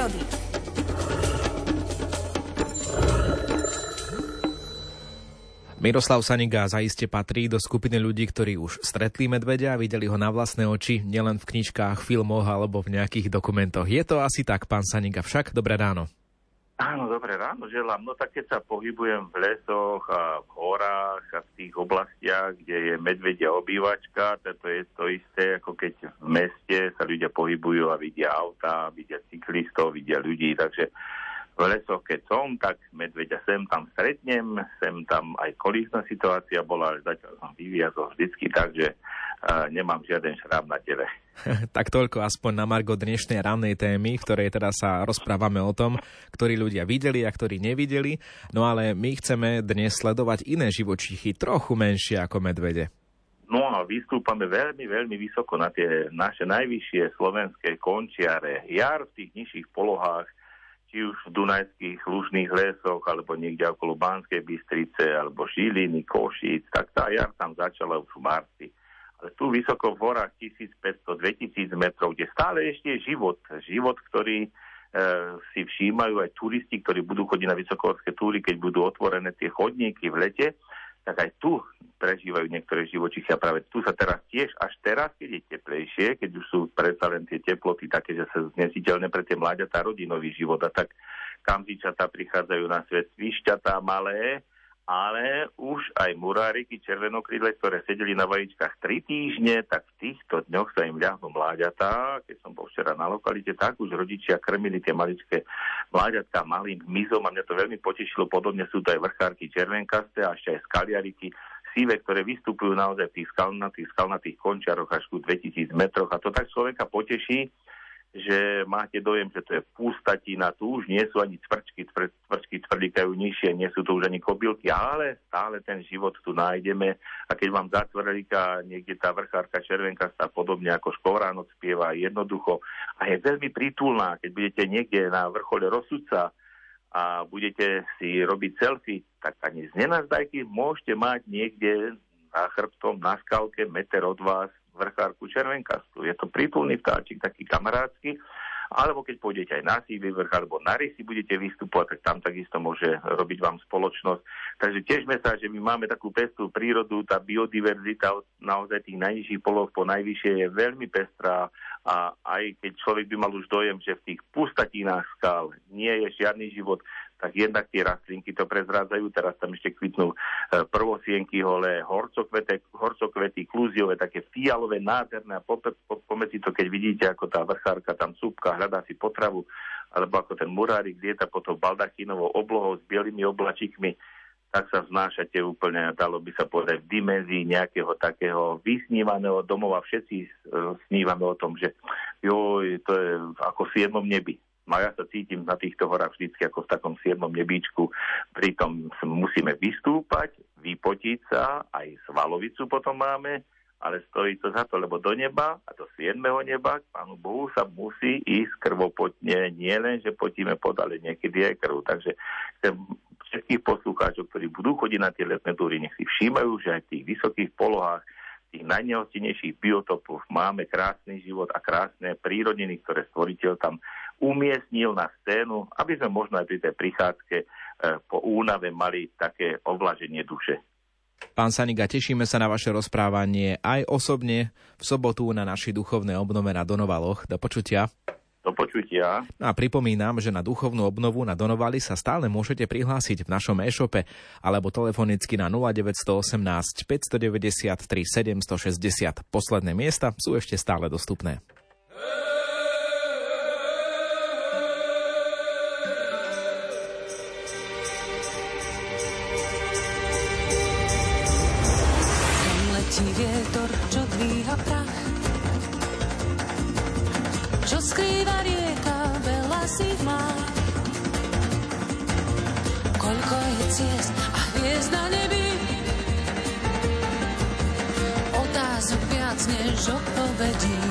prírody. Miroslav Saniga zaiste patrí do skupiny ľudí, ktorí už stretli medvedia a videli ho na vlastné oči, nielen v knižkách, filmoch alebo v nejakých dokumentoch. Je to asi tak, pán Saniga, však? Dobré ráno. Áno, dobré ráno, želám. No tak keď sa pohybujem v lesoch a v horách a v tých oblastiach, kde je medvedia obývačka, to je to isté, ako keď v meste sa ľudia pohybujú a vidia auta, vidia cyklistov, vidia ľudí, takže v lesoch, keď som, tak medveďa sem tam stretnem, sem tam aj kolísna situácia bola, ale zatiaľ som vyviazol vždycky tak, že uh, nemám žiaden šrám na tele. tak toľko aspoň na Margo dnešnej rannej témy, v ktorej teda sa rozprávame o tom, ktorí ľudia videli a ktorí nevideli. No ale my chceme dnes sledovať iné živočíchy, trochu menšie ako medvede. No a vystúpame veľmi, veľmi vysoko na tie naše najvyššie slovenské končiare. Jar v tých nižších polohách či už v Dunajských lužných lesoch, alebo niekde okolo Banskej Bystrice, alebo Žiliny, Košíc, tak tá jar tam začala už v marci. Ale tu vysoko v horách 1500-2000 metrov, kde stále ešte je život. Život, ktorý e, si všímajú aj turisti, ktorí budú chodiť na vysokohorské túry, keď budú otvorené tie chodníky v lete tak aj tu prežívajú niektoré živočichy a práve tu sa teraz tiež, až teraz, keď je teplejšie, keď už sú predsa len tie teploty také, že sa znesiteľné pre tie mláďatá rodinový život. A tak kamzičatá prichádzajú na svet svišťatá malé, ale už aj muráriky červenokrídle, ktoré sedeli na vajíčkach 3 týždne, tak v týchto dňoch sa im ľahnú mláďatá. Keď som bol včera na lokalite, tak už rodičia krmili tie maličké mláďatka malým hmyzom a mňa to veľmi potešilo. Podobne sú to aj vrchárky červenkasté a ešte aj skaliariky síve, ktoré vystupujú naozaj v tých skalnatých, skalnatých končiaroch až ku 2000 metroch a to tak človeka poteší, že máte dojem, že to je pustatina, tu už nie sú ani cvrčky, cvrčky tvrdikajú nižšie, nie sú to už ani kobylky, ale stále ten život tu nájdeme. A keď vám zacvrlíka niekde tá vrchárka červenka sa podobne ako škovránok spieva jednoducho a je veľmi prítulná, keď budete niekde na vrchole rozsudca a budete si robiť selfie, tak ani z nenazdajky môžete mať niekde na chrbtom, na skalke, meter od vás vrchárku červenkastu. Je to prítulný vtáčik, taký kamarádsky, alebo keď pôjdete aj na Sívy vrch alebo na Rysy budete vystupovať, tak tam takisto môže robiť vám spoločnosť. Takže tiežme sa, že my máme takú pestú prírodu, tá biodiverzita od naozaj tých najnižších poloh po najvyššie je veľmi pestrá a aj keď človek by mal už dojem, že v tých pustatinách skal nie je žiadny život, tak jednak tie rastlinky to prezrádzajú, teraz tam ešte kvitnú e, prvosienky holé, horcokvety, horcokvety klúziové, také fialové, nádherné a pomedzi to, keď vidíte, ako tá vrchárka tam súbka, hľadá si potravu, alebo ako ten murárik lieta potom baldachínovou oblohou s bielými oblačikmi, tak sa vznášate úplne, dalo by sa povedať, v dimenzii nejakého takého vysnívaného domova. Všetci e, snívame o tom, že joj, to je ako v siedmom nebi. No ja sa cítim na týchto horách vždycky ako v takom siedmom nebíčku. Pritom musíme vystúpať, vypotiť sa, aj svalovicu potom máme, ale stojí to za to, lebo do neba a do siedmeho neba k Pánu Bohu sa musí ísť krvopotne. Nie len, že potíme pod, ale niekedy aj krv. Takže chcem všetkých poslucháčov, ktorí budú chodiť na tie letné túry, nech si všímajú, že aj v tých vysokých polohách tých najnehostinejších biotopoch máme krásny život a krásne prírodniny, ktoré stvoriteľ tam umiestnil na scénu, aby sme možno aj pri tej prichádzke e, po únave mali také ovlaženie duše. Pán Saniga, tešíme sa na vaše rozprávanie aj osobne v sobotu na našej duchovnej obnove na Donovaloch. Do počutia. Do počutia. No a pripomínam, že na duchovnú obnovu na Donovali sa stále môžete prihlásiť v našom e-shope alebo telefonicky na 0918 593 760. Posledné miesta sú ešte stále dostupné. Otázok viac než odpovedí.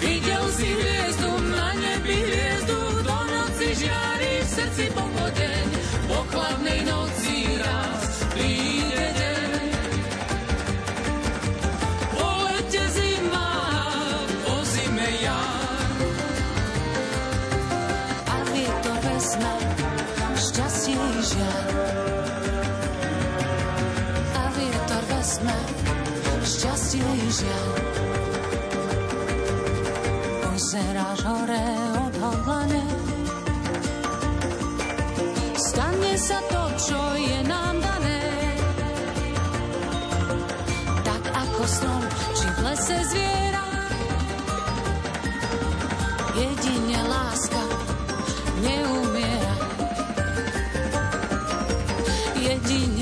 Videl si hviezdu na nebi, hviezdu noci žiari v srdci pochodeň. Po chladnej noci raz príde vesme, šťastie i žiaľ. Pozeráš hore odhodlane, stane sa to, čo je nám dané. Tak ako strom, či v lese zviera, jedine láska neumiera. Jedine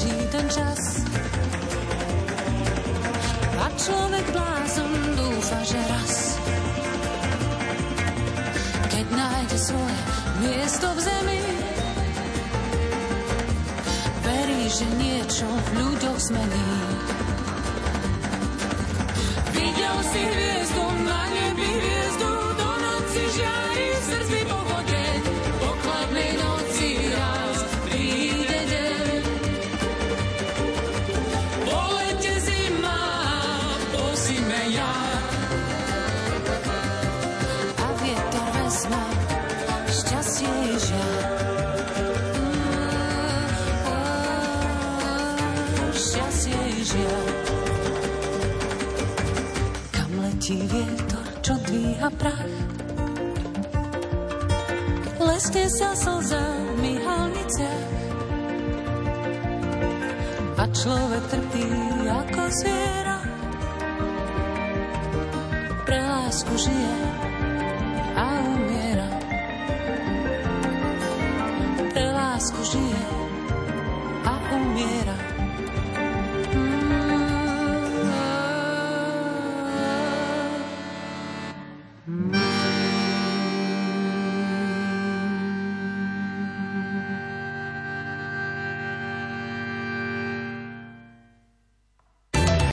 beží ten čas a človek blázon dúfa, že raz keď nájde svoje miesto v zemi verí, že niečo v ľuďoch zmení. Videl si hviezdu na nebi, Letí vietor, čo dvíha prach? Lesne sa slza v myhalniciach a človek trpí ako zviera. Pre lásku žije a umiera.